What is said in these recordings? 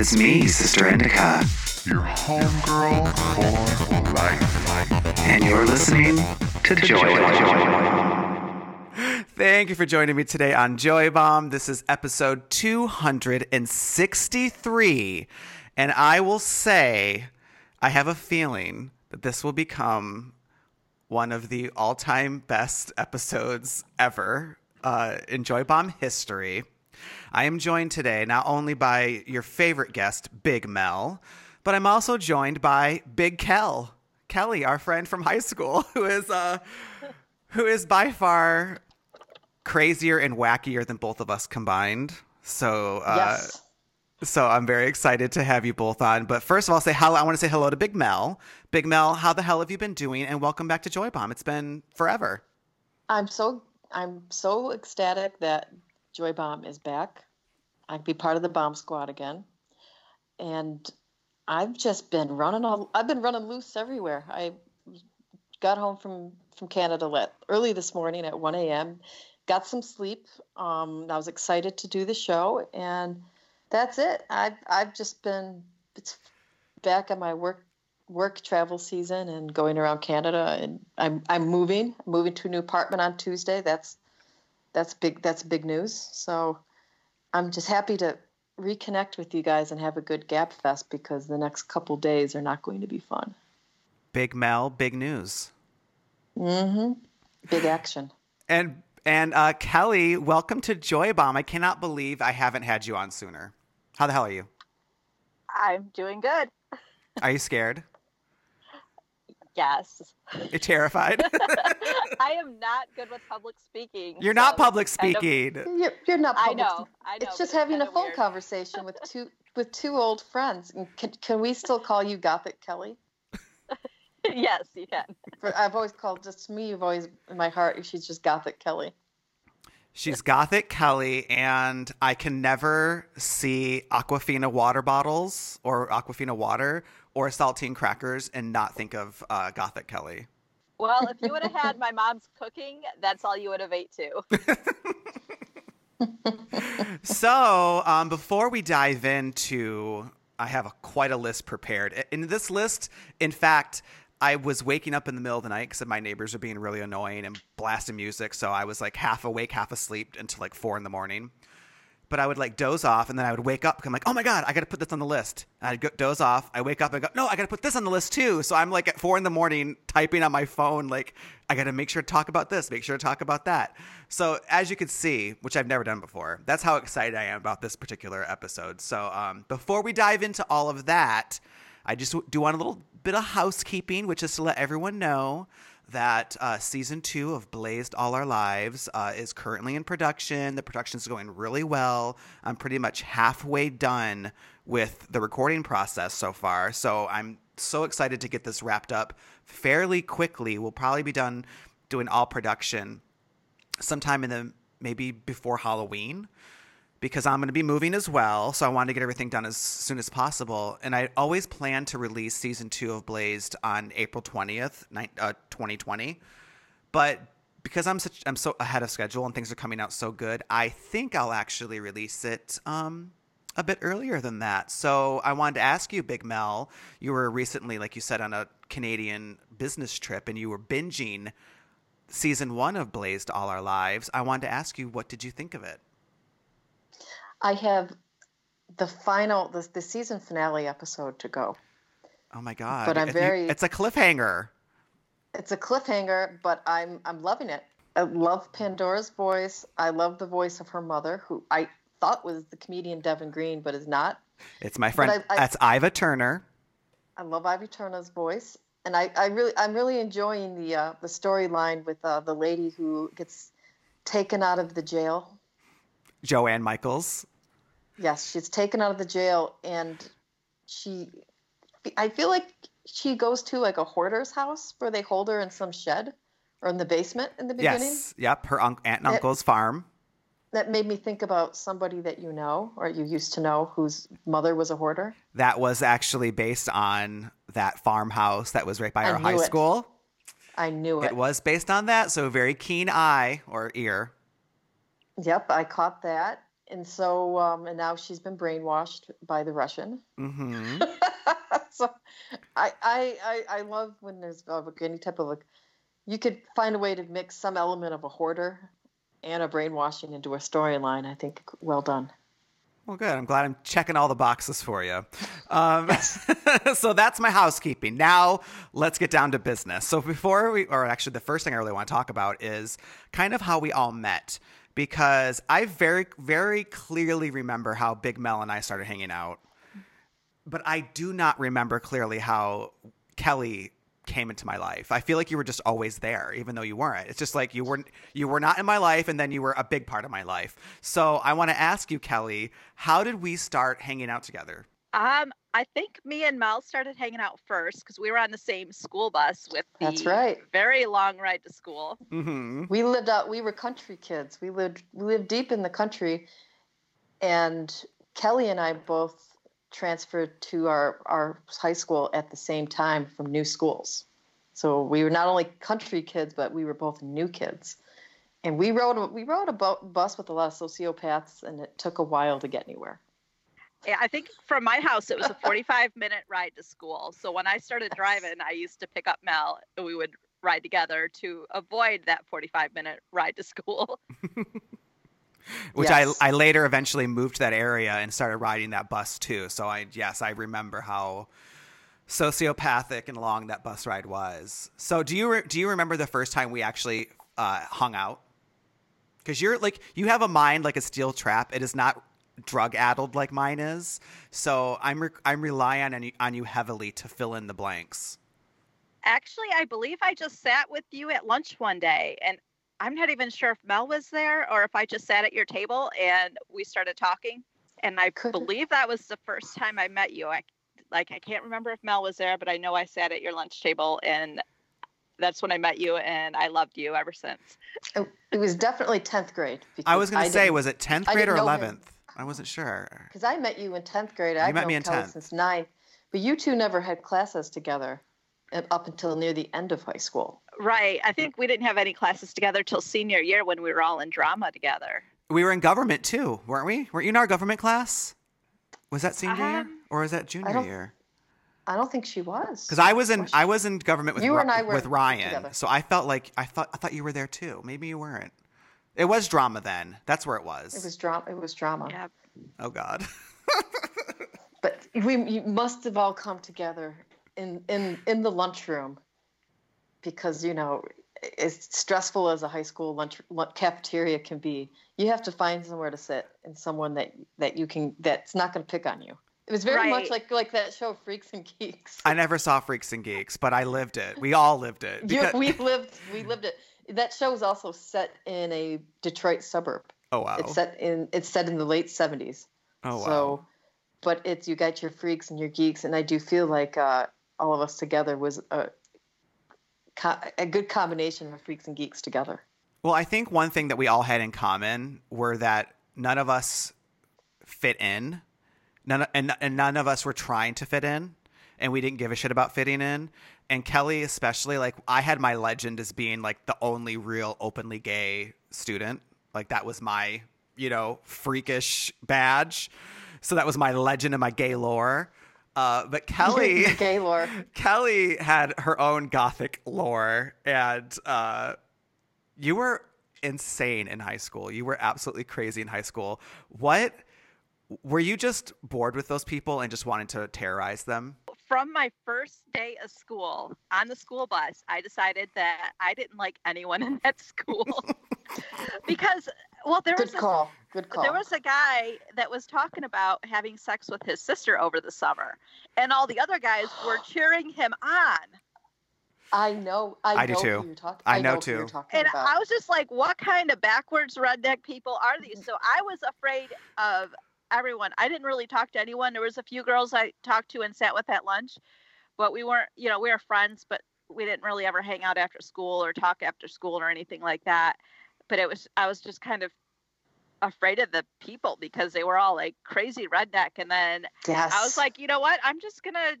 Hi, friends, it's me, Sister Indica, Your homegirl for life. and you're listening to Joy Thank you for joining me today on Joy Bomb. This is episode 263. And I will say, I have a feeling that this will become one of the all time best episodes ever uh, in Joy Bomb history. I am joined today not only by your favorite guest, Big Mel, but I'm also joined by Big Kel. Kelly, our friend from high school, who is uh, who is by far crazier and wackier than both of us combined. So, uh, yes. so I'm very excited to have you both on. But first of all, say hello. I want to say hello to Big Mel. Big Mel, how the hell have you been doing? And welcome back to Joy Bomb. It's been forever. I'm so I'm so ecstatic that Joy Bomb is back. I can be part of the bomb squad again. And I've just been running all I've been running loose everywhere. I got home from from Canada let, early this morning at 1 a.m. Got some sleep. Um, I was excited to do the show, and that's it. I've I've just been it's back on my work work travel season and going around Canada and I'm I'm moving moving to a new apartment on Tuesday that's that's big that's big news so I'm just happy to reconnect with you guys and have a good gap fest because the next couple days are not going to be fun Big Mel, big news. mhm big action And and uh, Kelly, welcome to Joy Bomb. I cannot believe I haven't had you on sooner. How the hell are you? I'm doing good. Are you scared? Yes. You're terrified? I am not good with public speaking. You're so not public is kind of- speaking. you're, you're not I public- know. I know. it's just but having a phone weird. conversation with two with two old friends can, can we still call you Gothic Kelly yes, you can. I've always called just me you've always in my heart she's just Gothic Kelly She's Gothic Kelly, and I can never see Aquafina water bottles or Aquafina water or saltine crackers and not think of uh, Gothic Kelly. Well, if you would have had my mom's cooking, that's all you would have ate too. So, um, before we dive into, I have a, quite a list prepared. In this list, in fact, I was waking up in the middle of the night because my neighbors were being really annoying and blasting music. So I was like half awake, half asleep until like four in the morning. But I would like doze off and then I would wake up. I'm like, oh my God, I got to put this on the list. And I'd go, doze off. I wake up and go, no, I got to put this on the list too. So I'm like at four in the morning typing on my phone, like, I got to make sure to talk about this, make sure to talk about that. So as you can see, which I've never done before, that's how excited I am about this particular episode. So um, before we dive into all of that, I just do want a little bit of housekeeping, which is to let everyone know that uh, season two of Blazed All Our Lives uh, is currently in production. The production is going really well. I'm pretty much halfway done with the recording process so far. So I'm so excited to get this wrapped up fairly quickly. We'll probably be done doing all production sometime in the maybe before Halloween because I'm going to be moving as well. So I wanted to get everything done as soon as possible. And I always planned to release season two of Blazed on April 20th, uh, 2020. But because I'm such I'm so ahead of schedule and things are coming out so good, I think I'll actually release it um, a bit earlier than that. So I wanted to ask you, Big Mel, you were recently, like you said, on a Canadian business trip and you were binging season one of Blazed All Our Lives. I wanted to ask you, what did you think of it? I have the final the, the season finale episode to go. Oh my god! But I'm You- very- It's a cliffhanger. It's a cliffhanger, but I'm I'm loving it. I love Pandora's voice. I love the voice of her mother, who I thought was the comedian Devin Green, but is not. It's my friend. I- I- that's Iva Turner. I love Ivy Turner's voice, and I, I really I'm really enjoying the uh, the storyline with uh, the lady who gets taken out of the jail. Joanne Michaels. Yes, she's taken out of the jail, and she I feel like she goes to like a hoarder's house where they hold her in some shed or in the basement in the beginning. Yes. Yep. Her un- aunt and uncle's farm. That made me think about somebody that you know or you used to know whose mother was a hoarder. That was actually based on that farmhouse that was right by I our high it. school. I knew it. It was based on that, so very keen eye or ear. Yep, I caught that. And so um, and now she's been brainwashed by the Russian. hmm so I, I I I love when there's uh, any type of like you could find a way to mix some element of a hoarder and a brainwashing into a storyline. I think well done. Well, good. I'm glad I'm checking all the boxes for you. Um, so that's my housekeeping. Now let's get down to business. So before we, or actually, the first thing I really want to talk about is kind of how we all met, because I very, very clearly remember how Big Mel and I started hanging out, but I do not remember clearly how Kelly came into my life. I feel like you were just always there, even though you weren't. It's just like you weren't you were not in my life, and then you were a big part of my life. So I want to ask you, Kelly, how did we start hanging out together? Um, I think me and Mel started hanging out first because we were on the same school bus with the That's right. very long ride to school. Mm-hmm. We lived out. We were country kids. We lived. We lived deep in the country, and Kelly and I both transferred to our our high school at the same time from new schools. So we were not only country kids, but we were both new kids. And we rode a- we rode a bu- bus with a lot of sociopaths, and it took a while to get anywhere. Yeah, I think from my house it was a 45 minute ride to school. So when I started driving, I used to pick up Mel and we would ride together to avoid that 45 minute ride to school. Which Yes. I I later eventually moved to that area and started riding that bus too. So I yes, I remember how sociopathic and long that bus ride was. So do you re- do you remember the first time we actually uh, hung out? Because you're like you have a mind like a steel trap. It is not drug addled like mine is. So I'm re- I'm relying on you, on you heavily to fill in the blanks. Actually, I believe I just sat with you at lunch one day and I'm not even sure if Mel was there or if I just sat at your table and we started talking. And I Could- believe that was the first time I met you. I like I can't remember if Mel was there, but I know I sat at your lunch table and that's when I met you and I loved you ever since. It, it was definitely tenth grade. I was going to say, was it tenth grade or didn't know him. Eleventh? I wasn't sure. Because I met you in 10th grade. I've met known me in Kelly 10th. since ninth. But you two never had classes together uh, up until near the end of high school. Right. I think we didn't have any classes together till senior year when we were all in drama together. We were in government too, weren't we? Weren't you in our government class? Was that senior year Um, or was that junior don't- year? I don't think she was. Because I was in Was I was in government with You Ri- and I were with Ryan, together. so I felt like I thought I thought you were there too. Maybe you weren't. It was drama then. That's where it was. It was drama. It was drama. Yeah. oh God. But we you must have all come together in in in the lunchroom because you know as stressful as a high school lunch, lunch cafeteria can be, you have to find somewhere to sit and someone that that you can that's not going to pick on you. It was very much like like that show Freaks and Geeks. I never saw Freaks and Geeks, but I lived it. We all lived it. You, Because- we lived we lived it. That show is also set in a Detroit suburb. oh wow. It's set in it's set in the late seventies. oh wow. So, but it's you got your freaks and your geeks, and I do feel like uh, all of us together was a a good combination of freaks and geeks together. Well, I think one thing that we all had in common were that none of us fit in, none and, and none of us were trying to fit in, and we didn't give a shit about fitting in. And Kelly, especially, like I had my legend as being like the only real openly gay student. Like that was my, you know, freakish badge. So that was my legend and my gay lore. Uh, but Kelly, Gaylor. Kelly had her own gothic lore, and uh, you were insane in high school. You were absolutely crazy in high school. What were you just bored with those people and just wanted to terrorize them? From my first day of school on the school bus, I decided that I didn't like anyone in that school because, well, there Good was a. Good call. there was a guy that was talking about having sex with his sister over the summer, and all the other guys were cheering him on. I know. I, I do too. Who you're talking, I know who too. You're talking And about. I was just like, what kind of backwards redneck people are these? So I was afraid of everyone. I didn't really talk to anyone. There was a few girls I talked to and sat with at lunch, but we weren't, you know, we were friends, but we didn't really ever hang out after school or talk after school or anything like that. But it was, I was just kind of afraid of the people because they were all like crazy redneck. And then yes. I was like, you know what? I'm just gonna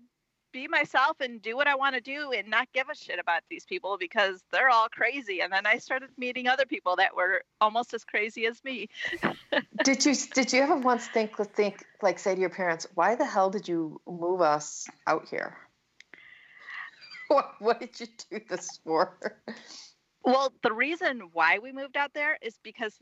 be myself and do what I want to do and not give a shit about these people because they're all crazy. And then I started meeting other people that were almost as crazy as me. did you did you ever once think think like say to your parents, why the hell did you move us out here? What, what did you do this for? Well, the reason why we moved out there is because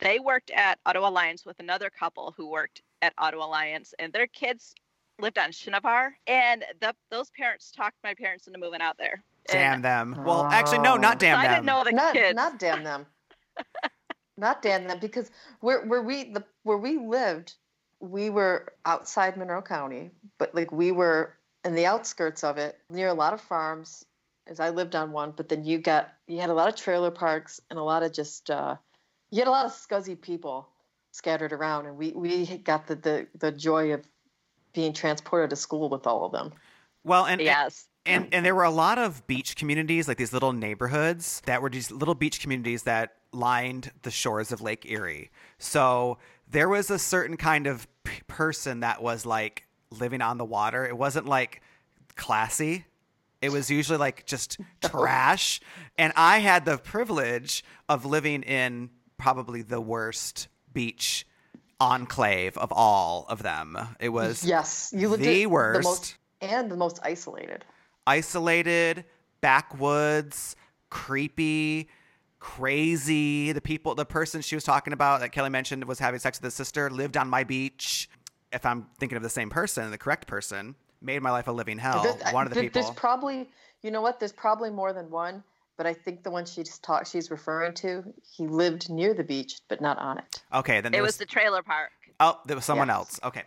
they worked at AutoAlliance with another couple who worked at AutoAlliance, and their kids lived on Shinovar, and the, those parents talked my parents into moving out there. Damn And them. Well, actually, no, not Oh. damn I them. I didn't know the not, kids. not damn them. not damn them because where where we the where we lived, we were outside Monroe County, but like we were in the outskirts of it, near a lot of farms. As I lived on one, but then you got you had a lot of trailer parks and a lot of just uh, you had a lot of scuzzy people scattered around, and we we got the the the joy of being transported to school with all of them. Well, and yes. and and there were a lot of beach communities, like these little neighborhoods that were these little beach communities that lined the shores of Lake Erie. So there was a certain kind of p- person that was like living on the water. It wasn't like classy. It was usually like just trash. And I had the privilege of living in probably the worst beach enclave of all of them. It was Yes, you lived the worst. the most and the most isolated. isolated, backwoods, creepy, crazy. The people, the person she was talking about that Kelly mentioned was having sex with his sister lived on my beach. If I'm thinking of the same person, the correct person, made my life a living hell. I- One of the people. There's probably, you know what? There's probably more than one, but I think the one she's talk she's referring to, he lived near the beach, but not on it. okay, then It there was the trailer park. Oh, there was someone Yes. else. Okay.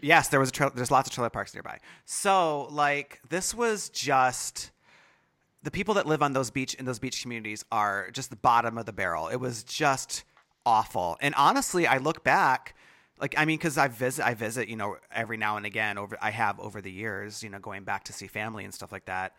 Yes, there was a tra- there's lots of trailer parks nearby. So, like this was just the people that live on those beach in those beach communities are just the bottom of the barrel. It was just awful. And honestly, I look back like I mean cuz I visit I visit, you know, every now and again over I have over the years, you know, going back to see family and stuff like that.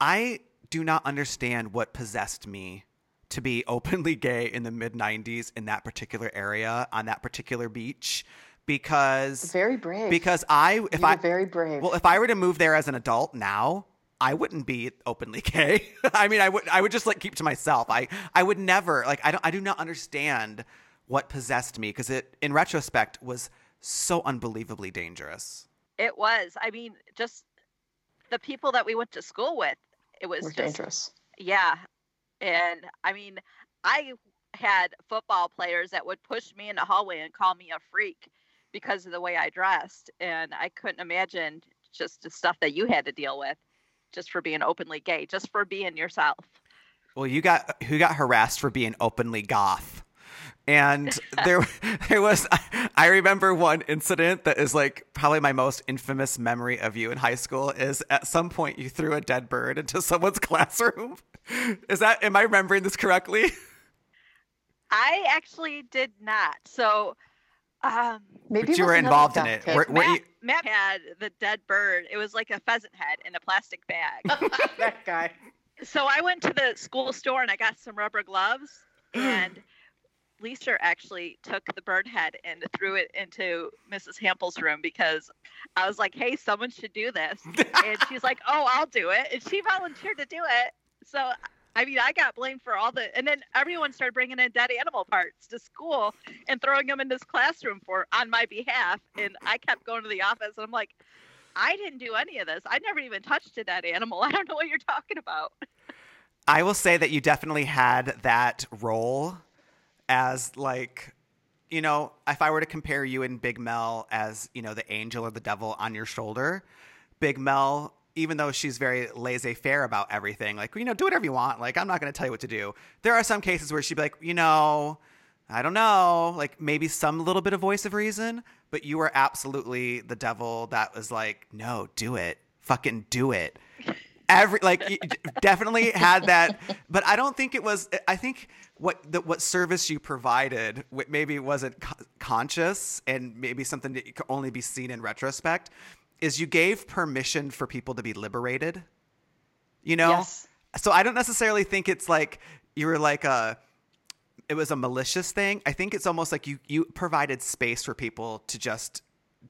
I do not understand what possessed me to be openly gay in the mid 90s in that particular area on that particular beach because Very brave. because I if you I were very brave. well if I were to move there as an adult now I wouldn't be openly gay. I mean I would I would just like keep to myself. I I would never like I don't I do not understand what possessed me because it in retrospect was so unbelievably dangerous. It was. I mean, just the people that we went to school with. It was just dangerous. Yeah. And I mean, I had football players that would push me in the hallway and call me a freak because of the way I dressed. And I couldn't imagine just the stuff that you had to deal with just for being openly gay, just for being yourself. Well, you got who got harassed for being openly goth. And there there was I remember one incident that is like probably my most infamous memory of you in high school is at some point you threw a dead bird into someone's classroom. Is that am I remembering this correctly? I actually did not. So, um, Maybe But you were involved in it. pig. Were- were Matt, you- Matt had the dead bird. It was like a pheasant head in a plastic bag. that guy. so I went to the school store and I got some rubber gloves and Lisa actually took the bird head and threw it into Mrs. Hample's room because I was like, "Hey, someone should do this," and she's like, "Oh, I'll do it," and she volunteered to do it. So, I mean, I got blamed for all the, and then everyone started bringing in dead animal parts to school and throwing them in this classroom for on my behalf, and I kept going to the office and I'm like. I didn't do any of this. I never even touched a dead animal. I don't know what you're talking about. I will say that you definitely had that role as like you know, if I were to compare you and Big Mel as, you know, the angel or the devil on your shoulder, Big Mel, even though she's very laissez faire about everything, like, you know, do whatever you want. Like, I'm not going to tell you what to do. There are some cases where she'd be like, you know, I don't know, like maybe some little bit of voice of reason, but you were absolutely the devil that was like, no, do it. Fucking do it every like definitely had that but i don't think it was i think what the, what service you provided maybe wasn't co- conscious and maybe something that could only be seen in retrospect is you gave permission for people to be liberated you know? Yes. so i don't necessarily think it's like you were like a it was a malicious thing. I think it's almost like you you provided space for people to just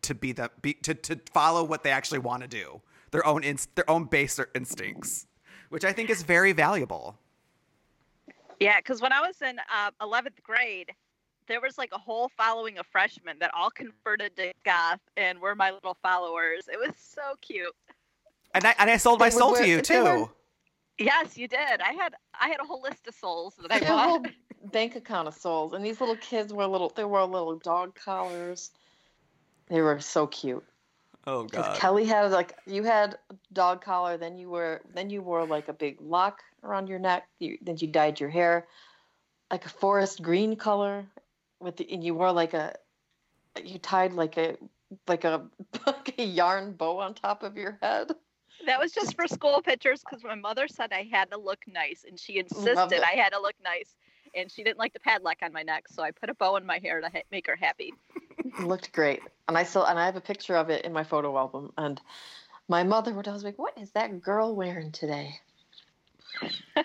to be the be to, to follow what they actually want to do their own inst- their own baser instincts, which I think is very valuable. Yeah, because when I was in uh, 11th grade, there was like a whole following of freshmen that all converted to goth and were my little followers. It was so cute. And I and I sold my They were soul to you they were- too. Yes, you did. I had I had a whole list of souls that I They had a whole bought. bank account of souls, and these little kids were little. They wore little dog collars. They were so cute. Oh Because god. Kelly had like you had a dog collar, then you were then you wore like a big lock around your neck. You, then you dyed your hair like a forest green color with the and you wore like a you tied like a like a like a yarn bow on top of your head. That was just for school pictures because my mother said I had to look nice, and she insisted. I had to look nice, and she didn't like the padlock on my neck, so I put a bow in my hair to ha- make her happy. Looked great, and I still and I have a picture of it in my photo album. And my mother would always be like, "What is that girl wearing today?"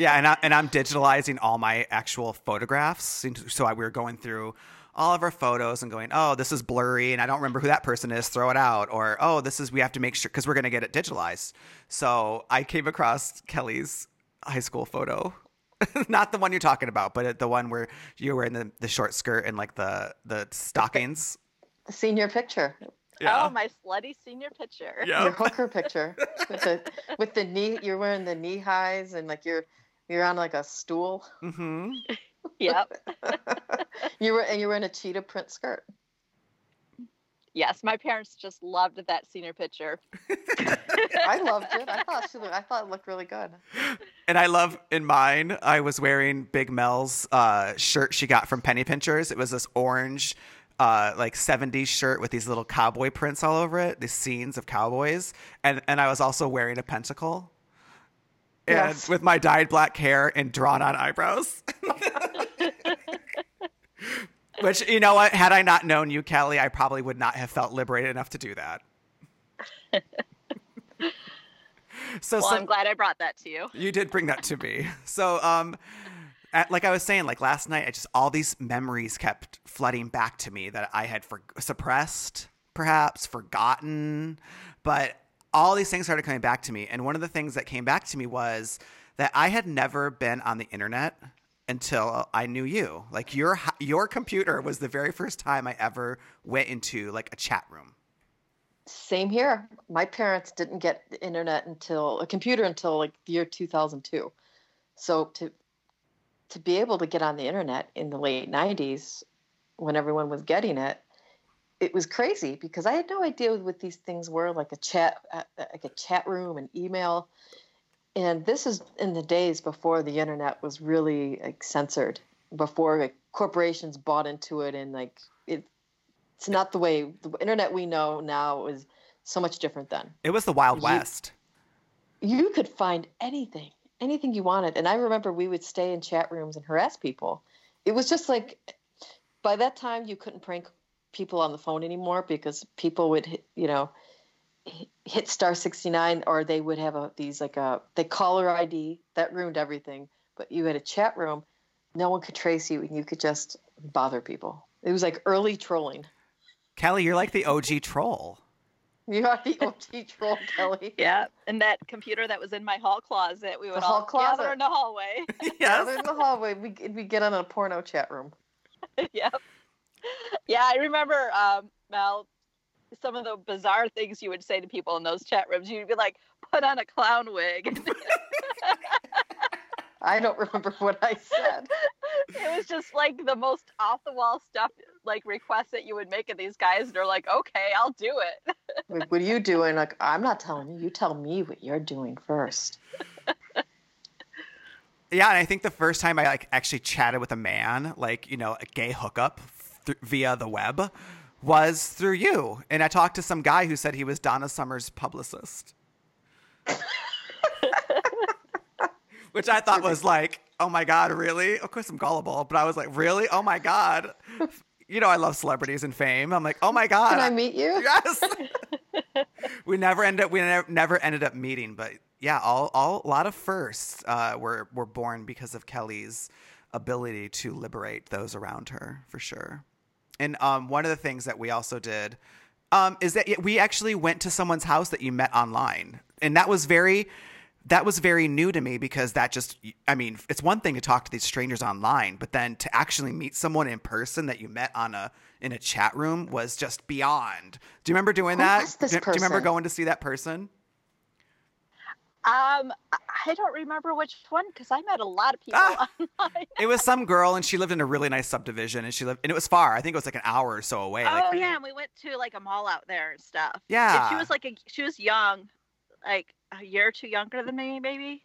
Yeah, and I, and I'm digitalizing all my actual photographs. So I, we were going through all of our photos and going, oh, this is blurry, and I don't remember who that person is. Throw it out, or oh, this is we have to make sure because we're gonna get it digitalized. So I came across Kelly's high school photo, not the one you're talking about, but the one where you're wearing the, the short skirt and like the the stockings. The senior picture, Oh, my slutty senior picture. Yeah. your hooker picture with the with the knee. You're wearing the knee highs and like you're you're on like a stool. Mm-hmm. Yep. You were and you were in a cheetah print skirt. Yes, my parents just loved that senior picture. I loved it. I thought she looked, I thought it looked really good. And I love in mine, I was wearing Big Mel's uh, shirt she got from Penny Pinchers. It was this orange, uh, like 70s shirt with these little cowboy prints all over it, these scenes of cowboys. And, and I was also wearing a pentacle. And Yes. with my dyed black hair and drawn on eyebrows. Which, you know what? Had I not known you, Kelly, I probably would not have felt liberated enough to do that. so Well, some- I'm glad I brought that to you. you did bring that to me. So, um, at, like I was saying, like last night, I just all these memories kept flooding back to me that I had for, suppressed, perhaps forgotten, but all these things started coming back to me. And one of the things that came back to me was that I had never been on the internet until I knew you. Like your your computer was the very first time I ever went into like a chat room. Same here. My parents didn't get the internet until a computer until like the year 2002. So to to be able to get on the internet in the late 90s when everyone was getting it, it was crazy because I had no idea what these things were like a chat uh, like a chat room and email. And this is in the days before the internet was really like censored, before like corporations bought into it and like it it's not the way the internet we know now is so much different then. It was the Wild You- West. You could find anything, anything you wanted. And I remember we would stay in chat rooms and harass people. It was just like by that time you couldn't prank people on the phone anymore because people would you know hit star 69 or they would have a these like a they caller ID that ruined everything. But you had a chat room, no one could trace you and you could just bother people. It was like early trolling. Kelly, you're like the OG troll. You are the OG troll, Kelly. Yeah, and that computer that was in my hall closet, we would hall all gather closet. in the hallway. Out in the hallway, we we get on a porno chat room. yep. Yeah, I remember um, Mel. Some of the bizarre things you would say to people in those chat rooms. You'd be like, "Put on a clown wig." I don't remember what I said. it was just like the most off the wall stuff, like requests that you would make of these guys, and they're like, "Okay, I'll do it." Like, what are you doing? Like, I'm not telling you. You tell me what you're doing first. Yeah, and I think the first time I like actually chatted with a man, like you know, a gay hookup th- via the web, was through you. And I talked to some guy who said he was Donna Summer's publicist, which I thought was like, oh my god, really? Of course, I'm gullible, but I was like, really? Oh my god. You know, I love celebrities and fame. I'm like, oh my god. Can I meet you? Yes. we never ended up. We never, never ended up meeting, but yeah, all, all a lot of firsts uh, were were born because of Kelly's ability to liberate those around her, for sure. And um, one of the things that we also did um, is that we actually went to someone's house that you met online, and that was very that was very new to me because that just I mean it's one thing to talk to these strangers online, but then to actually meet someone in person that you met on a in a chat room was just beyond. Do you remember doing Who that? do, do you remember going to see that person? Um, I- don't remember which one because I met a lot of people Ah. online. It was some girl, and she lived in a really nice subdivision, and she lived, and it was far. I think it was like an hour or so away. like- Oh yeah, and we went to like a mall out there and stuff. And Yeah. she was like a, she was young, like a year or two younger than me, maybe,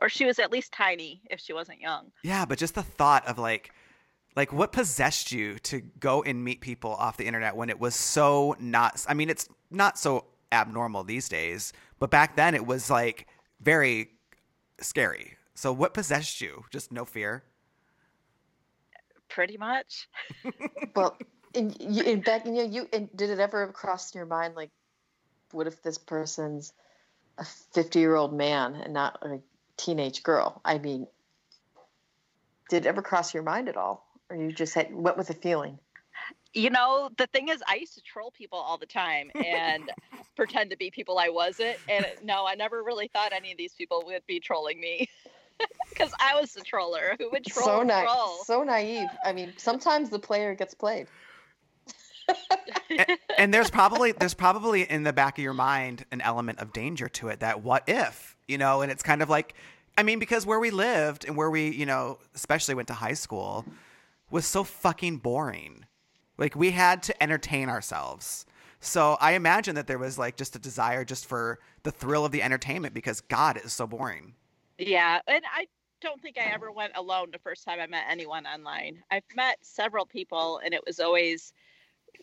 or she was at least tiny if she wasn't young. Yeah, but just the thought of like like what possessed you to go and meet people off the internet when it was so not I mean it's not so abnormal these days, but back then it was like very scary. So what possessed you? Just no fear? Pretty much. Well, in, in back, you know, you and did it ever cross your mind like, what if this person's a fifty-year-old man and not a teenage girl? I mean, did it ever cross your mind at all, or you just had went with the feeling? You know, the thing is, I used to troll people all the time and pretend to be people I wasn't. And no, I never really thought any of these people would be trolling me because I was the troller who would troll. so and naive, troll. so naive. I mean, sometimes the player gets played. and, and there's probably there's probably in the back of your mind an element of danger to it that what if you know and it's kind of like i mean because where we lived and where we you know especially went to high school was so fucking boring like we had to entertain ourselves so i imagine that there was like just a desire just for the thrill of the entertainment because god it is so boring Yeah, and I don't think I ever went alone the first time I met anyone online. I've met several people, and it was always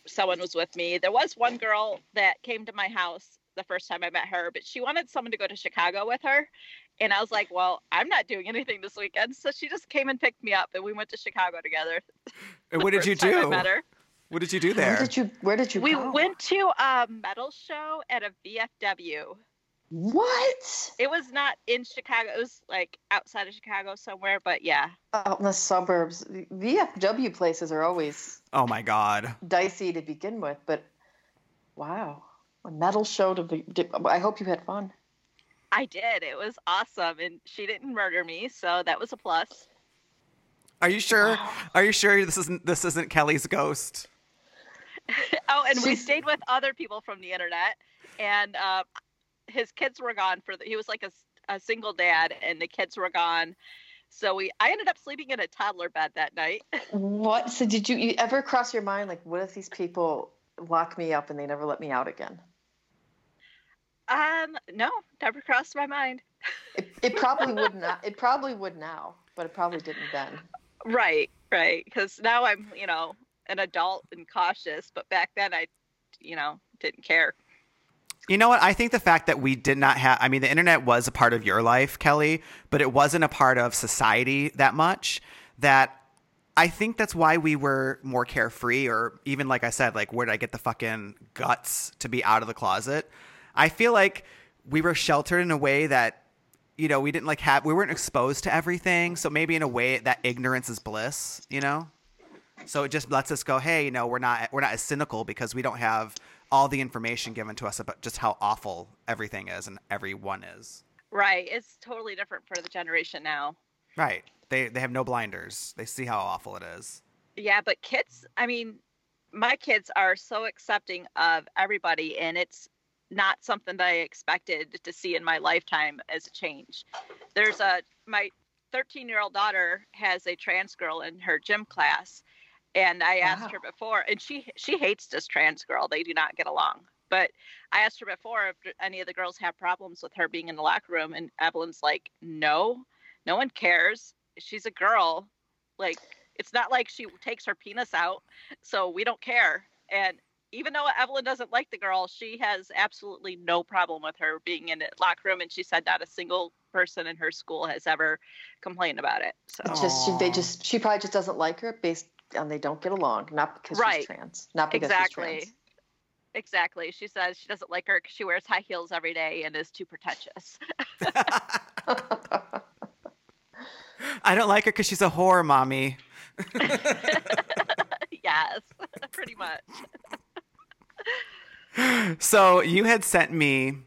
someone was with me. There was one girl that came to my house the first time I met her, but she wanted someone to go to Chicago with her. And I was like, well, I'm not doing anything this weekend. So she just came and picked me up, and we went to Chicago together. and what did you time I do met her. What did you do there? Where did you? Where did you? We go? went to a metal show at a VFW. What? It was not in Chicago. It was like outside of Chicago somewhere, but yeah. Out in the suburbs, VFW places are always oh my god dicey to begin with, but wow, a metal show to be. I hope you had fun. I did. It was awesome, and she didn't murder me, so that was a plus. are you sure are you sure this isn't this isn't kelly's ghost Oh, and we stayed with other people from the internet, and uh, his kids were gone for the. He was like a, a single dad, and the kids were gone. So we, I ended up sleeping in a toddler bed that night. What? So did you, you ever cross your mind like, what if these people lock me up and they never let me out again? Um, no, never crossed my mind. It, it probably would not. It probably would now, but it probably didn't then. Right, right. Because now I'm, you know, an adult and cautious, but back then I, you know, didn't care. You know what? I think the fact that we did not have, I mean, the internet was a part of your life, Kelly, but it wasn't a part of society that much. That I think that's why we were more carefree, or even like I said, like, where did I get the fucking guts to be out of the closet? I feel like we were sheltered in a way that, you know, we didn't like have, we weren't exposed to everything. So maybe in a way that ignorance is bliss, you know? So it just lets us go, hey, you know, we're not we're not as cynical because we don't have all the information given to us about just how awful everything is and everyone is. Right. It's totally different for the generation now. Right. They they have no blinders. They see how awful it is. Yeah, but kids, I mean, my kids are so accepting of everybody, and it's not something that I expected to see in my lifetime as a change. There's a, my 13 year old daughter has a trans girl in her gym class. And I asked Wow. her before, and she she hates this trans girl. They do not get along. But I asked her before if any of the girls have problems with her being in the locker room, and Evelyn's like, "No, no one cares. She's a girl. Like, it's not like she takes her penis out, so we don't care. And even though Evelyn doesn't like the girl, she has absolutely no problem with her being in the locker room. And she said not a single person in her school has ever complained about it. So It's just she, they just she probably just doesn't like her based on they don't get along, not because Right. she's trans, not because exactly. she's Exactly. She says she doesn't like her because she wears high heels every day and is too pretentious. I don't like her because she's a whore, mommy. yes, pretty much. So you had sent me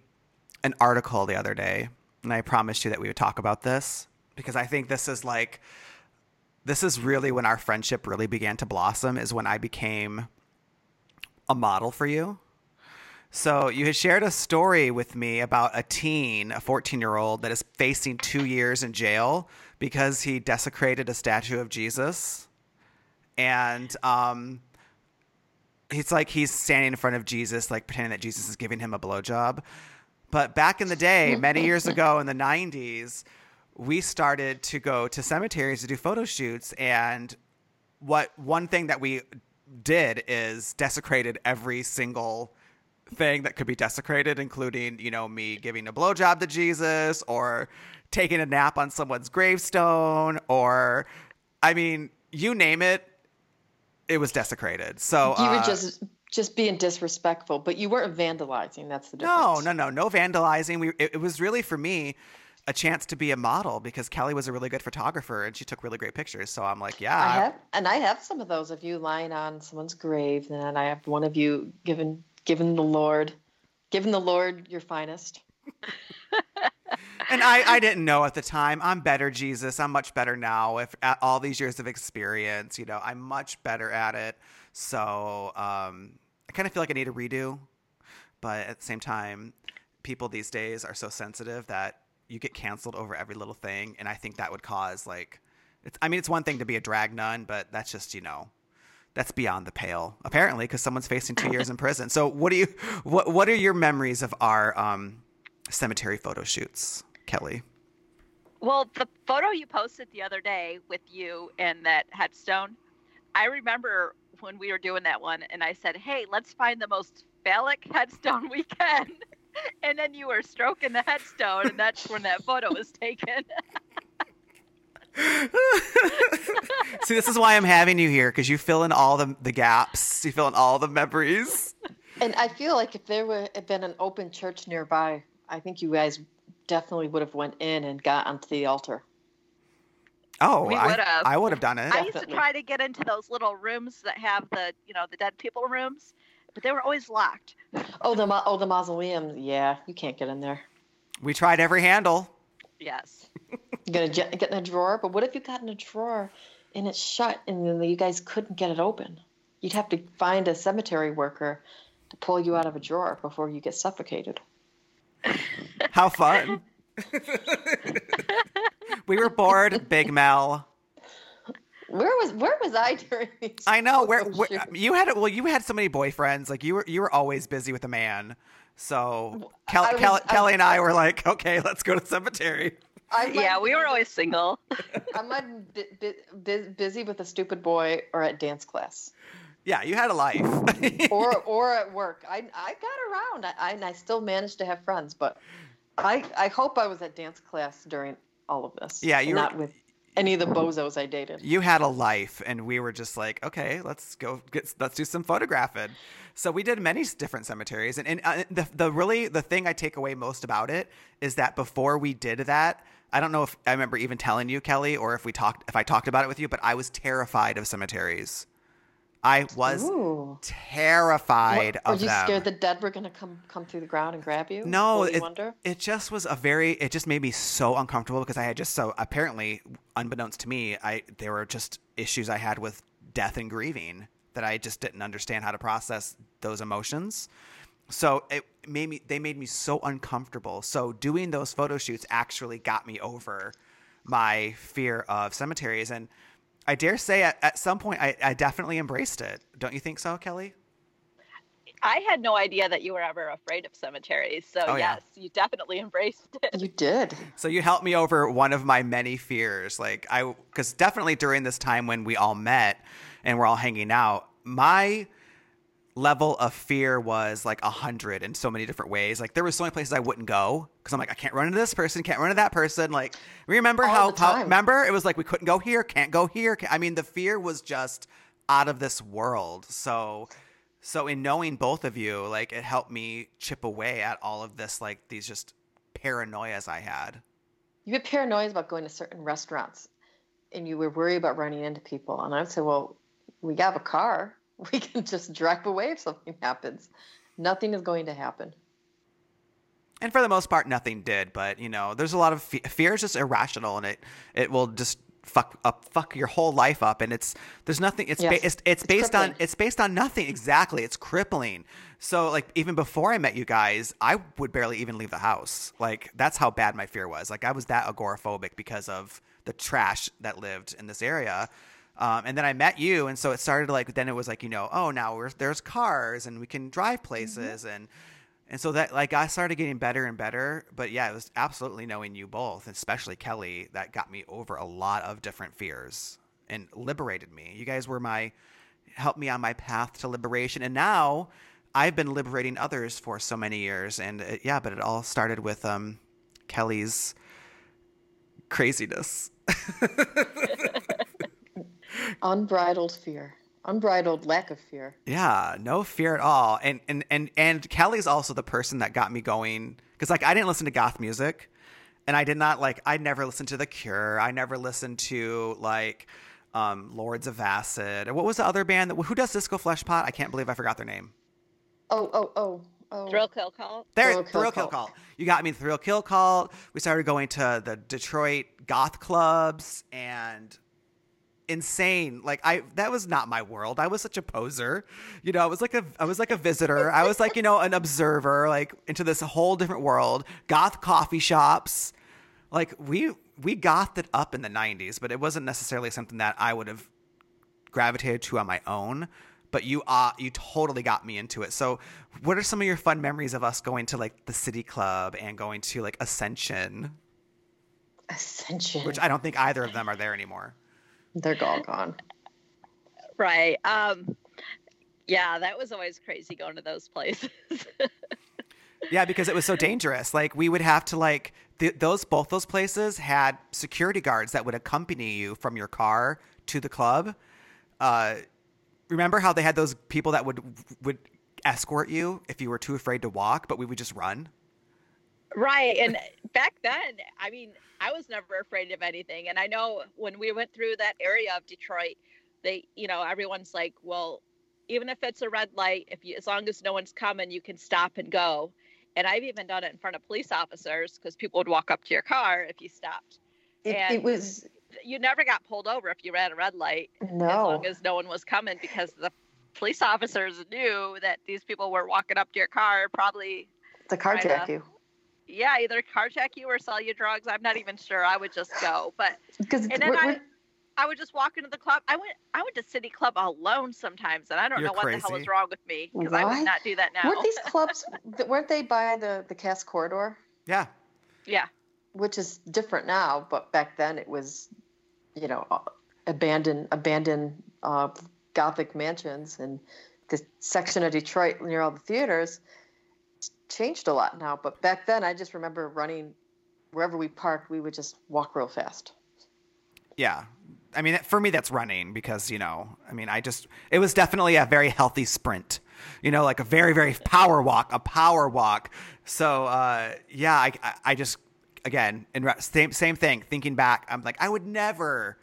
an article the other day, and I promised you that we would talk about this because I think this is like this is really when our friendship really began to blossom is when I became a model for you. So you had shared a story with me about a teen, a 14-year-old that is facing 2 years in jail because he desecrated a statue of Jesus. And um it's like he's standing in front of Jesus, like pretending that Jesus is giving him a blowjob. But back in the day, many years ago in the 90s, we started to go to cemeteries to do photo shoots. And what one thing that we did is desecrated every single thing that could be desecrated, including, you know, me giving a blowjob to Jesus or taking a nap on someone's gravestone or, I mean, you name it, it was desecrated. So You were uh, just just being disrespectful, but you weren't vandalizing. That's the no, difference. no, no, no vandalizing. We it, it was really for me a chance to be a model because Kelly was a really good photographer and she took really great pictures. So I'm like, yeah, I have, and I have some of those of you lying on someone's grave, and then I have one of you given given the Lord, given the Lord your finest. and I, I didn't know at the time. I'm better, Jesus. I'm much better now. If at all these years of experience, you know, I'm much better at it. So um, I kind of feel like I need a redo, but at the same time, people these days are so sensitive that you get canceled over every little thing, and I think that would cause like, it's. I mean, it's one thing to be a drag nun, but that's just you know. That's beyond the pale, apparently, because someone's facing two years in prison. So, what do you, what, what are your memories of our um, cemetery photo shoots, Kelly? Well, the photo you posted the other day with you and that headstone, I remember when we were doing that one, and I said, "Hey, let's find the most phallic headstone we can." And then you were stroking the headstone, and that's when that photo was taken. See, this is why I'm having you here because you fill in all the the gaps. You fill in all the memories. And I feel like if there were had been an open church nearby, I think you guys definitely would have went in and got onto the altar. Oh, We I, would've. I would have done it. I used to try to get into those little rooms that have the, you know, the dead people rooms, but they were always locked. Oh, the ma- oh the mausoleum. Yeah, you can't get in there. We tried every handle. Yes. You gotta get, get in a drawer. But what if you got in a drawer and it's shut and then you guys couldn't get it open? You'd have to find a cemetery worker to pull you out of a drawer before you get suffocated. How fun! we were bored, Big Mel. Where was where was I during these? I know where, where you had. Well, you had so many boyfriends. Like you were, you were always busy with a man. So Kel- was- Kel- Kelly and I were like, okay, let's go to the cemetery. I might Yeah, have we were always single. I'm have been bu- bu- busy with a stupid boy or at dance class Yeah, you had a life. or or at work. I I got around. I, I and I still managed to have friends, but I I hope I was at dance class during all of this. Yeah, you were- not with any of the bozos I dated. you had a life and we were just like okay let's go get let's do some photographing so we did many different cemeteries and, and uh, the, the really the thing i take away most about it is that before we did that i don't know if i remember even telling you kelly or if we talked if i talked about it with you but i was terrified of cemeteries i was Ooh. terrified Were of them. Were you scared the dead were gonna come come through the ground and grab you? no, Will you it, wonder? it just was a very. It just made me so uncomfortable because I had just so apparently, unbeknownst to me, I there were just issues I had with death and grieving that I just didn't understand how to process those emotions. So it made me. They made me so uncomfortable. So doing those photo shoots actually got me over my fear of cemeteries, and I dare say at, at some point I, I definitely embraced it. Don't you think so, Kelly? I had no idea that you were ever afraid of cemeteries. So Oh, yeah. yes, you definitely embraced it. You did. So you helped me over one of my many fears. Like I, because definitely during this time when we all met and we're all hanging out, my level of fear was like a hundred in so many different ways. Like there were so many places I wouldn't go because I'm like I can't run into this person, can't run into that person. Like remember how, how remember it was like we couldn't go here, can't go here. I mean the fear was just out of this world. So. So in knowing both of you, like it helped me chip away at all of this, like these just paranoias I had. You get paranoid about going to certain restaurants, and you were worried about running into people. And I'd say, well, we have a car. We can just drive away if something happens. Nothing is going to happen. And for the most part, nothing did. But you know, there's a lot of fe- fear is just irrational, and it it will just fuck up fuck your whole life up. And it's there's nothing. It's Yes. ba- it's, it's It's based on it's based on nothing exactly. It's crippling. So like even before I met you guys, I would barely even leave the house. Like that's how bad my fear was. Like I was that agoraphobic because of the trash that lived in this area. Um, and then I met you, and so it started like then it was like you know oh now we're, there's cars and we can drive places and and so that like I started getting better and better. But yeah, it was absolutely knowing you both, especially Kelly, that got me over a lot of different fears and liberated me. You guys were my helped me on my path to liberation, and now I've been liberating others for so many years. And it, yeah, but it all started with um, Kelly's craziness. Unbridled fear. Unbridled lack of fear. Yeah, no fear at all. And and and and Kelly's also the person that got me going because like I didn't listen to goth music, and I did not like I never listened to The Cure. I never listened to like um, Lords of Acid. What was the other band that who does Disco Flesh Pot? I can't believe I forgot their name. Oh, oh, oh, oh. Thrill kill call. There, Thrill Thrill, Kill Kill Cult. Cult. You got me Thrill Kill Kult. We started going to the Detroit goth clubs and insane. Like I that was not my world. I was such a poser. You know, I was like a I was like a visitor. I was like, you know, an observer like into this whole different world. Goth coffee shops. Like we we gothed it up in the 90s, but it wasn't necessarily something that I would have gravitated to on my own but you uh you totally got me into it so what are some of your fun memories of us going to like the city club and going to like ascension Ascension. which i don't think either of them are there anymore They're all gone. Right. Um, yeah, that was always crazy going to those places. yeah because it was so dangerous like we would have to like th- those both those places had security guards that would accompany you from your car to the club uh remember how they had those people that would would escort you if you were too afraid to walk but we would just run Right. And back then, I mean, I was never afraid of anything. And I know when we went through that area of Detroit, they, you know, everyone's like, well, even if it's a red light, if you, as long as no one's coming, you can stop and go. And I've even done it in front of police officers because people would walk up to your car if you stopped. It, And- it was You never got pulled over if you ran a red light as long as no one was coming because the police officers knew that these people were walking up to your car, probably The carjack uh, you. Yeah, either carjack you or sell you drugs. I'm not even sure. I would just go, but Because and then I, I would just walk into the club. I went, I went to City Club alone sometimes, and I don't know what the hell crazy. was wrong with me because I would not do that now. weren't these clubs? weren't they by the the Cass corridor? yeah yeah, Which is different now, but back then it was, you know, uh, abandoned abandoned uh, Gothic mansions and the section of Detroit near all the theaters changed a lot now. But back then, I just remember running wherever we parked. We would just walk real fast. yeah i mean for me that's running because you know i mean i just it was definitely a very healthy sprint you know like a very very power walk a power walk so uh yeah i i, just again same same thing thinking back i'm like i would never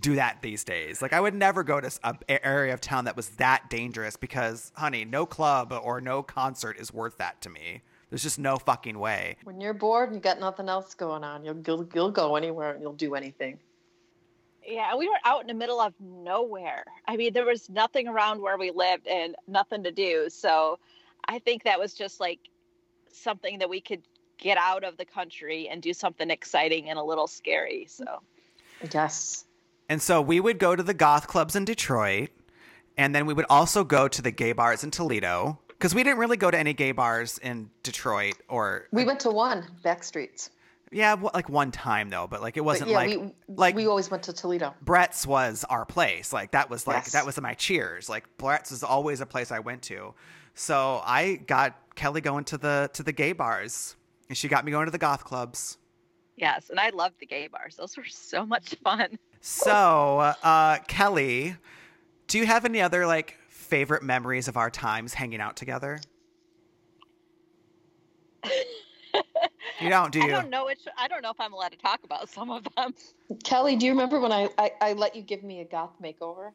do that these days like i would never go to s- a a area of town that was that dangerous because honey no club or no concert is worth that to me there's just no fucking way When you're bored and you got nothing else going on, you'll you'll, you'll go anywhere and you'll do anything. yeah. We were out in the middle of nowhere. I mean, there was nothing around where we lived and nothing to do. So, I think that was just like something that we could get out of the country and do something exciting and a little scary. So, Yes. And so we would go to the goth clubs in Detroit, and then we would also go to the gay bars in Toledo because we didn't really go to any gay bars in Detroit or We went to one back streets. yeah, like one time though, but like it wasn't yeah, like we like we always went to Toledo. Brett's was our place. Like that was like Yes. that was my cheers. Like Brett's is always a place I went to. So I got Kelly going to the to the gay bars, and she got me going to the goth clubs. Yes. And I loved the gay bars, those were so much fun. So, uh, Kelly, do you have any other like favorite memories of our times hanging out together? You don't, do I you? don't know which. I don't know if I'm allowed to talk about some of them. Kelly, do you remember when I, I, I let you give me a goth makeover?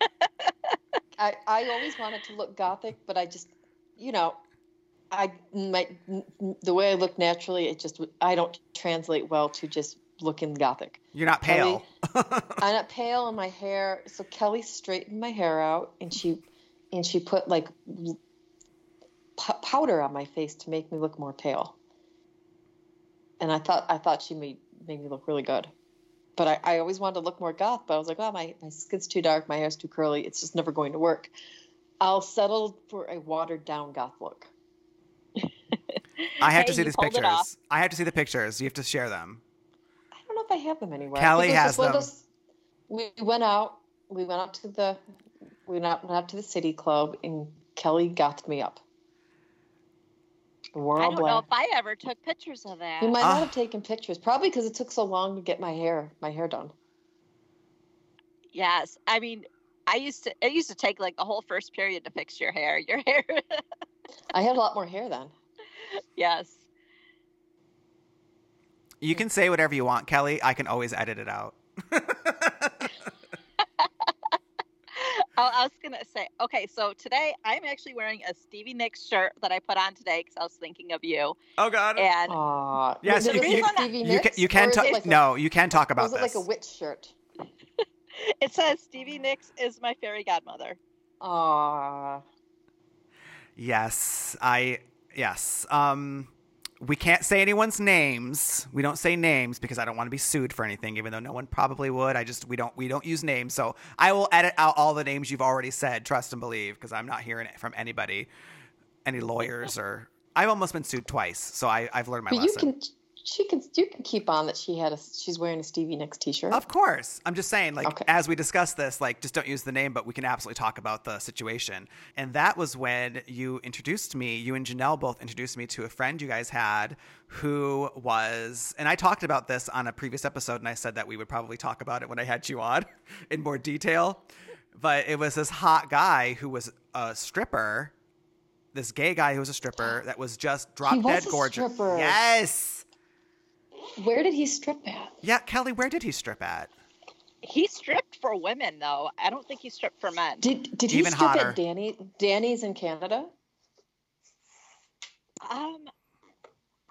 I, I always wanted to look gothic, but I just, you know, I my the way I look naturally, it just I don't translate well to just looking gothic. You're not pale. I'm not pale, and my hair. So Kelly straightened my hair out, and she and she put like p- powder on my face to make me look more pale. And I thought I thought she made made me look really good. But I, I always wanted to look more goth, but I was like, oh, my, my skin's too dark, my hair's too curly, it's just never going to work. I'll settle for a watered down goth look. I have to see these pulled it off. pictures. I have to see the pictures. You have to share them. I don't know if I have them anywhere. Kelly I think it was has just one of them. those- we went out. We went out to the we went out, went out to the city club, and Kelly got me up. We're I don't know if I ever took pictures of that. You might Ah. not have taken pictures, probably because it took so long to get my hair my hair done. Yes, I mean, I used to. It used to take like the whole first period to fix your hair. Your hair. I had a lot more hair then. yes. You can say whatever you want, Kelly. I can always edit it out. I, I was gonna say. Okay, so today I'm actually wearing a Stevie Nicks shirt that I put on today because I was thinking of you. oh God. And Aw, Yes, was you- you- Stevie You can, Nicks, you can talk. it like a- no, you can talk about Was it this. like a witch shirt? it says Stevie Nicks is my fairy godmother. Aw. Yes, I yes. Um we can't say anyone's names. We don't say names because I don't want to be sued for anything, even though no one probably would. I just we don't we don't use names. So I will edit out all the names you've already said, trust and believe, because I'm not hearing it from anybody, any lawyers or I've almost been sued twice, so I, I've learned my But you lesson. can she can you can keep on that she had a she's wearing a Stevie Nicks t-shirt. Of course. I'm just saying, like, Okay. as we discuss this, like, just don't use the name, but we can absolutely talk about the situation. And that was when you introduced me, you and Janelle both introduced me to a friend you guys had who was, and I talked about this on a previous episode, and I said that we would probably talk about it when I had you on in more detail. But it was this hot guy who was a stripper, this gay guy who was a stripper that was just drop dead gorgeous. stripper. Yes. Where did he strip at? Yeah, Kelly, where did he strip at? He stripped for women though. I don't think he stripped for men. Did did he Even strip hotter. at Danny Danny's in Canada? Um,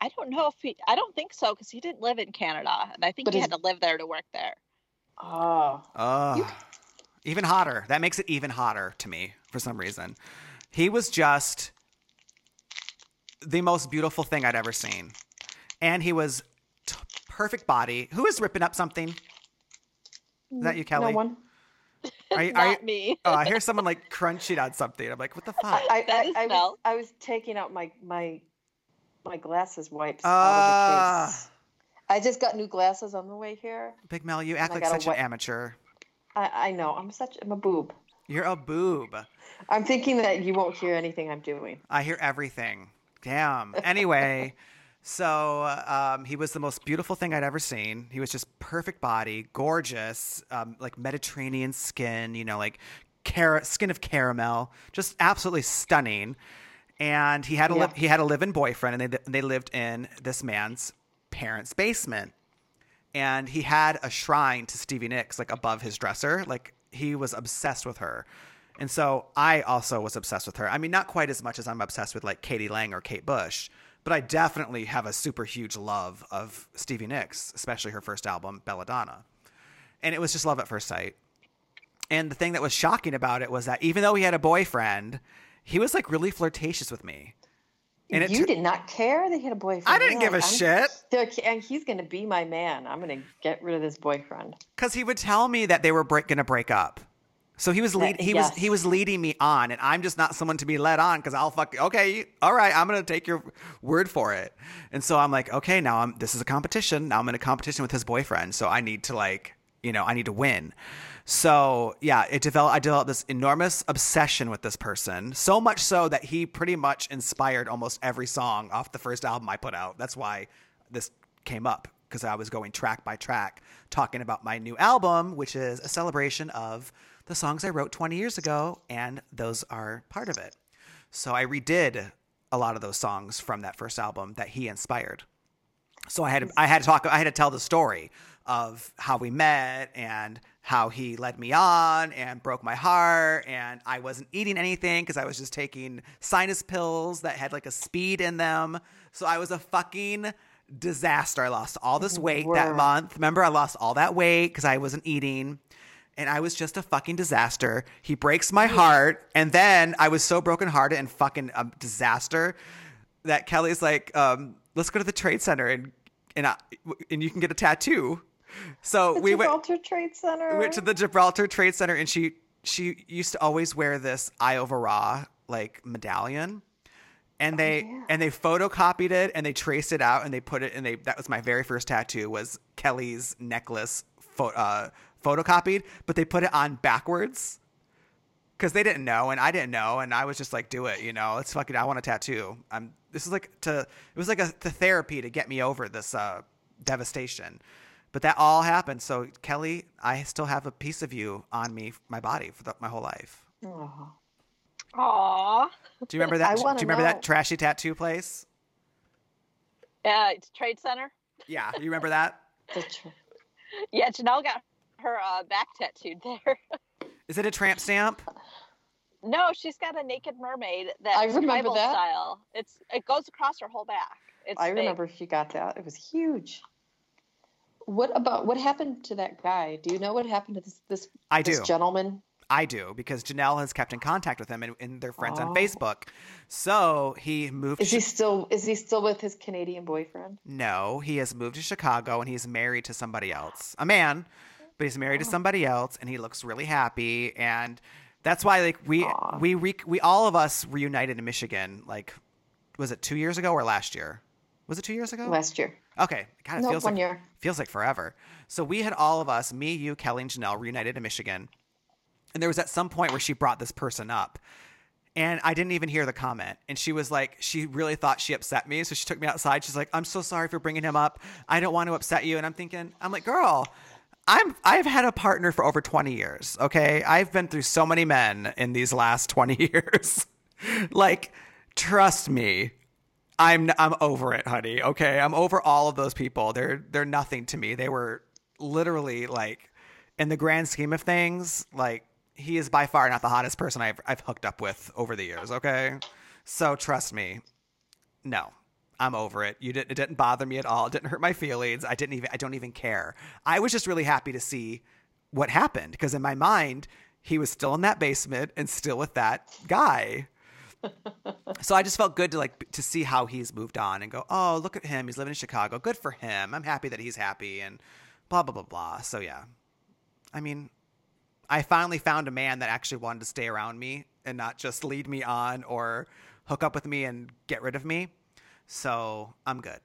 I don't know if he. I don't think so because he didn't live in Canada, and I think But he his- had to live there to work there. Oh. Oh, even hotter. That makes it even hotter to me for some reason. He was just the most beautiful thing I'd ever seen. And he was t- perfect body. Who is ripping up something? Is that you, Kelly? No one. Are you, are Not you- me. oh, I hear someone like crunching on something. I'm like, what the fuck? I, That I, I, Mel. was, I was taking out my my my glasses wipes out Ah. of the case. I just got new glasses on the way here. Big Mel, you act like gotta such an amateur. I, I know. I'm such I'm a boob. You're a boob. I'm thinking that you won't hear anything I'm doing. I hear everything. Damn. Anyway, so um, he was the most beautiful thing I'd ever seen. He was just perfect body, gorgeous, um, like Mediterranean skin, you know, like car- skin of caramel, just absolutely stunning. And he had a li- Yeah. he had a live-in boyfriend, and they they lived in this man's parents' basement. And he had a shrine to Stevie Nicks like above his dresser. Like he was obsessed with her. And so I also was obsessed with her. I mean, not quite as much as I'm obsessed with like k.d. lang or Kate Bush, but I definitely have a super huge love of Stevie Nicks, especially her first album, Bella Donna. And it was just love at first sight. And the thing that was shocking about it was that even though he had a boyfriend, he was like really flirtatious with me. And you tur- did not care that he had a boyfriend. I didn't You're give a like, I'm- shit. And he's going to be my man. I'm going to get rid of this boyfriend. because he would tell me that they were break- going to break up. So he was lead- he was he was leading me on, and I'm just not someone to be led on because I'll fuck okay, all right, I'm gonna take your word for it. And so I'm like, okay, now I'm this is a competition. Now I'm in a competition with his boyfriend, so I need to like you know I need to win. So yeah, it developed. I developed this enormous obsession with this person, so much so that he pretty much inspired almost every song off the first album I put out. That's why this came up because I was going track by track talking about my new album, which is a celebration of the songs I wrote 20 years ago, and those are part of it. So I redid a lot of those songs from that first album that he inspired. So I had to, I had to talk I had to tell the story of how we met and how he led me on and broke my heart and I wasn't eating anything because I was just taking sinus pills that had like a speed in them. So I was a fucking disaster. I lost all this weight that month. Remember I lost all that weight because I wasn't eating and I was just a fucking disaster. He breaks my heart, and then I was so brokenhearted and fucking a disaster that Kelly's like, um, "Let's go to the trade center and and I, and you can get a tattoo." So we went Gibraltar Trade Center. we went to the Gibraltar Trade Center, and she she used to always wear this Eye of Ra like medallion. And they yeah. and they photocopied it and they traced it out and they put it and they that was my very first tattoo was Kelly's necklace pho- uh, photocopied, but they put it on backwards because they didn't know and I didn't know and I was just like, do it, you know, it's fucking. I want a tattoo. I'm. This is like to. It was like a to therapy to get me over this uh, devastation. But that all happened. So Kelly, I still have a piece of you on me, my body for the, my whole life. Oh. Aw. Do you remember that? Do you remember know. that trashy tattoo place? Uh, it's Trade Center. Yeah, you remember that? The Yeah, Janelle got her uh, back tattooed there. Is it a tramp stamp? no, she's got a naked mermaid that I remember tribal that. style. It's it goes across her whole back. It's I big. remember she got that. It was huge. What about what happened to that guy? Do you know what happened to this this, I this do. gentleman? I do because Janelle has kept in contact with him and, and they're friends on Oh. Facebook. So he moved. Is to he still is he still with his Canadian boyfriend? No, he has moved to Chicago and he's married to somebody else. A man, but he's married to oh. somebody else and he looks really happy and that's why like we Aw. we re- we all of us reunited in Michigan like was it 2 years ago or last year? Was it 2 years ago? Last year. Okay, God, it No, feels one like year. feels like forever. So we had all of us, me, you, Kelly, and Janelle, reunited in Michigan, and there was at some point where she brought this person up, and I didn't even hear the comment, and she was like, she really thought she upset me, so she took me outside. She's like, "I'm so sorry for bringing him up. I don't want to upset you," and I'm thinking, I'm like, girl. I'm I've had a partner for over 20 years, okay? I've been through so many men in these last 20 years. like trust me, I'm I'm over it, honey. Okay, I'm over all of those people. They're they're nothing to me. They were literally like, in the grand scheme of things, like he is by far not the hottest person I've I've hooked up with over the years. Okay, so trust me, no, I'm over it. You didn't. It didn't bother me at all. It didn't hurt my feelings. I didn't even. I don't even care. I was just really happy to see what happened because in my mind he was still in that basement and still with that guy so I just felt good to like to see how he's moved on and go, oh, look at him. He's living in Chicago. Good for him. I'm happy that he's happy and blah blah blah blah. So yeah, I mean, I finally found a man that actually wanted to stay around me and not just lead me on or hook up with me and get rid of me. So I'm good.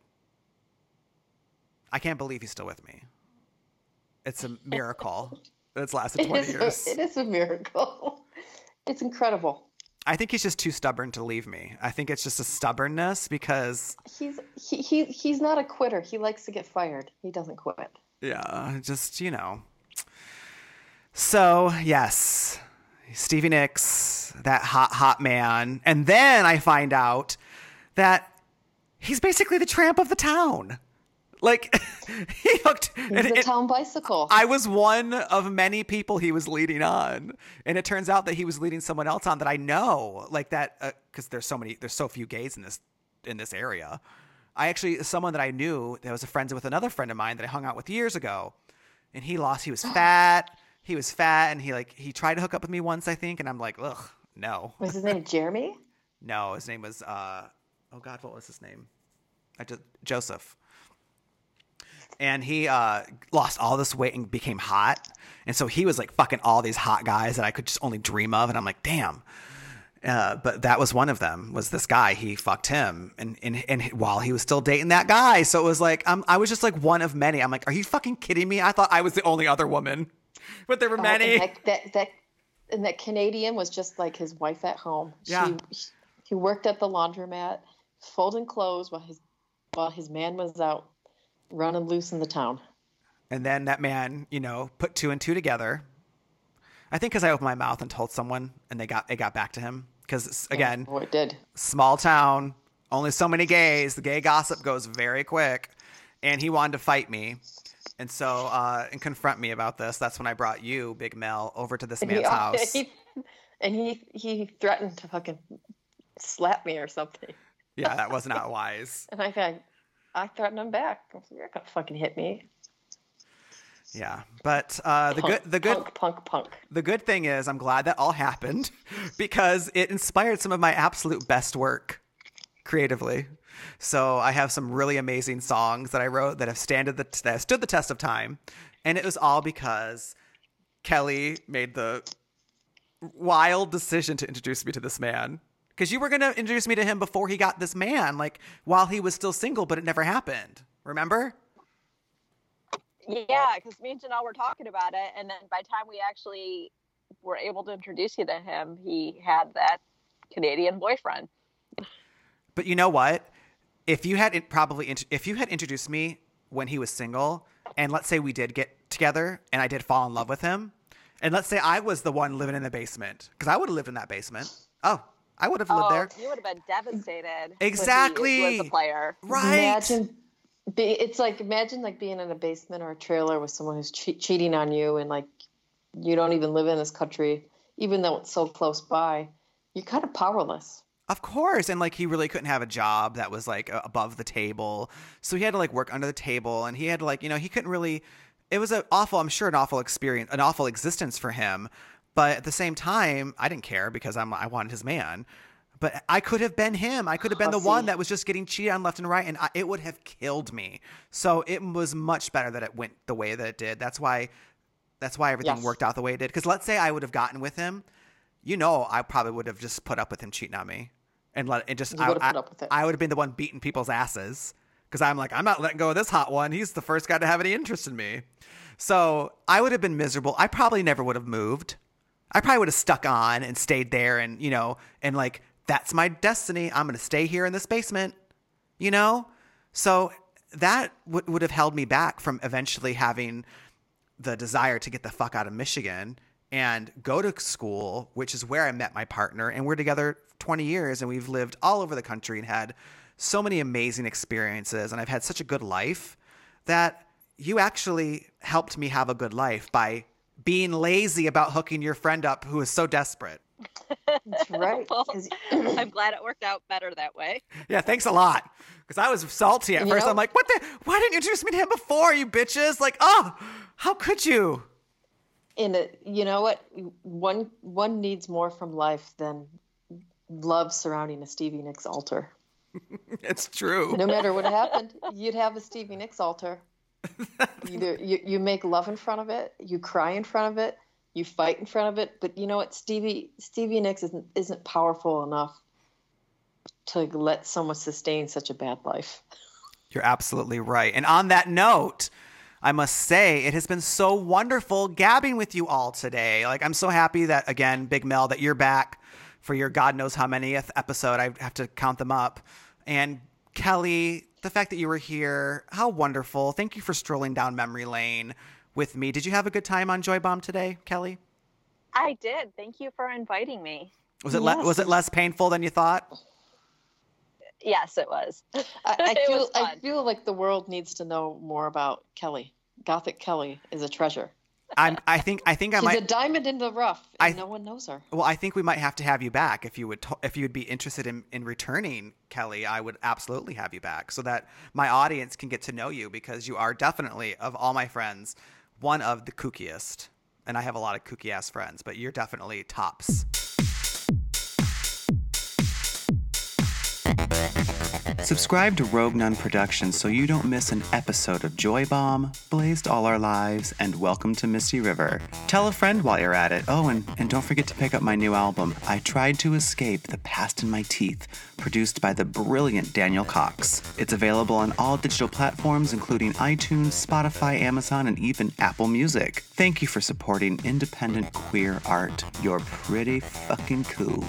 I can't believe he's still with me. It's a miracle. It's lasted 20 is, years. a, it is a miracle. It's incredible. I think he's just too stubborn to leave me. I think it's just a stubbornness because He's he, he he's not a quitter. He likes to get fired. He doesn't quit. Yeah, just you know. So yes, Stevie Nicks, that hot hot man, and then I find out that he's basically the tramp of the town. Like he hooked. And the it- town bicycle. I was one of many people he was leading on, and it turns out that he was leading someone else on that I know, like that, because there's so many, there's so few gays in this in this area. I actually someone that I knew that was a friend with another friend of mine that I hung out with years ago, and he lost. He was fat. He was fat, and he like he tried to hook up with me once, I think, and I'm like, ugh, no, was his name Jeremy? no. His name was, uh, oh God, what was his name? I just Joseph and he uh, lost all this weight and became hot. And so he was like fucking all these hot guys that I could just only dream of. And I'm like, damn. Uh, but that was one of them. Was this guy? He fucked him, and and and while he was still dating that guy, so it was like I'm, I was just like one of many. I'm like, are you fucking kidding me? I thought I was the only other woman, but there were Oh, many. and that, that that and that Canadian was just like his wife at home. Yeah. She, he worked at the laundromat, folding clothes while his while his man was out running loose in the town. And then that man, you know, put two and two together. I think because I opened my mouth and told someone, and they got it got back to him. Because again, Oh, it did. small town, only so many gays. The gay gossip goes very quick. and he wanted to fight me. And so, uh, and confront me about this. That's when I brought you, Big Mel, over to this And man's he, house. he- and he he threatened to fucking slap me or something. Yeah, that was not wise. And I got, I threatened him back. Like, You're gonna fucking hit me. Yeah, but uh, the good, the good, punk, punk, punk. the good thing is, I'm glad that all happened because it inspired some of my absolute best work creatively. So I have some really amazing songs that I wrote that have standed the that have stood the test of time, and it was all because Kelly made the wild decision to introduce me to this man. Because you were gonna introduce me to him before he got this man, like while he was still single, but it never happened. Remember? Yeah, because me and Janelle were talking about it, and then by the time we actually were able to introduce you to him, he had that Canadian boyfriend. But you know what? If you had probably if you had introduced me when he was single, and let's say we did get together, and I did fall in love with him, and let's say I was the one living in the basement, because I would have lived in that basement. Oh, I would have lived oh, there. you would have been devastated. Exactly. When he was a player. Right. Imagine, be, it's like imagine like being in a basement or a trailer with someone who's che- cheating on you, and like you don't even live in this country, even though it's so close by. You're kind of powerless. Of course, and like he really couldn't have a job that was like above the table, so he had to like work under the table, and he had to like you know he couldn't really. It was an awful, I'm sure, an awful experience, an awful existence for him. But at the same time, I didn't care because I'm I wanted his man. But I could have been him. I could have been the one that was just getting cheated on left and right, and I, it would have killed me. So it was much better that it went the way that it did. That's why, that's why everything Yes. worked out the way it did. Because let's say I would have gotten with him, you know, I probably would have just put up with him cheating on me, and let it just. You I, would have I- put up with it. I would have been the one beating people's asses because I'm like, I'm not letting go of this hot one. He's the first guy to have any interest in me. So I would have been miserable. I probably never would have moved. I probably would have stuck on and stayed there and, you know, and like, that's my destiny. I'm going to stay here in this basement, you know? So that would would have held me back from eventually having the desire to get the fuck out of Michigan and go to school, which is where I met my partner. And we're together 20 years and we've lived all over the country and had so many amazing experiences. And I've had such a good life that you actually helped me have a good life by being lazy about hooking your friend up who is so desperate. That's right. Well, 'Cause- I'm glad it worked out better that way. Yeah, thanks a lot. Because I was salty at You first. know- I'm like, what the? Why didn't you introduce me to him before, you bitches? Like, oh, how could you? and it, you know what? One one needs more from life than love surrounding a Stevie Nicks altar. It's true. No matter what happened, you'd have a Stevie Nicks altar. Either you, you make love in front of it, you cry in front of it, you fight in front of it. But you know what? Stevie Stevie Nicks isn't isn't powerful enough to let someone sustain such a bad life. You're absolutely right. And on that note, I must say it has been so wonderful gabbing with you all today. Like I'm so happy that again, Big Mel, that you're back for your God knows how manyth episode. I have to count them up. And Kelly, the fact that you were here, how wonderful. Thank you for strolling down memory lane with me. Did you have a good time on Joy Bomb today, Kelly? I did. Thank you for inviting me. Was it le- was it less painful than you thought? Yes, it was. I, I It feel was I feel like the world needs to know more about Kelly. Gothic Kelly is a treasure. I'm I think I think I She's might a diamond in the rough, and I- no one knows her. Well, I think we might have to have you back if you would if you would be interested in, in returning, Kelly. I would absolutely have you back so that my audience can get to know you because you are definitely of all my friends one of the kookiest. And I have a lot of kooky ass friends, but you're definitely tops. Subscribe to Rogue Nun Productions so you don't miss an episode of Joy Bomb, Blazed All Our Lives, and Welcome to Misty River. Tell a friend while you're at it. Oh, and, and don't forget to pick up my new album, I Tried to Escape the Past in My Teeth, produced by the brilliant Daniel Cox. It's available on all digital platforms, including iTunes, Spotify, Amazon, and even Apple Music. Thank you for supporting independent queer art. You're pretty fucking cool.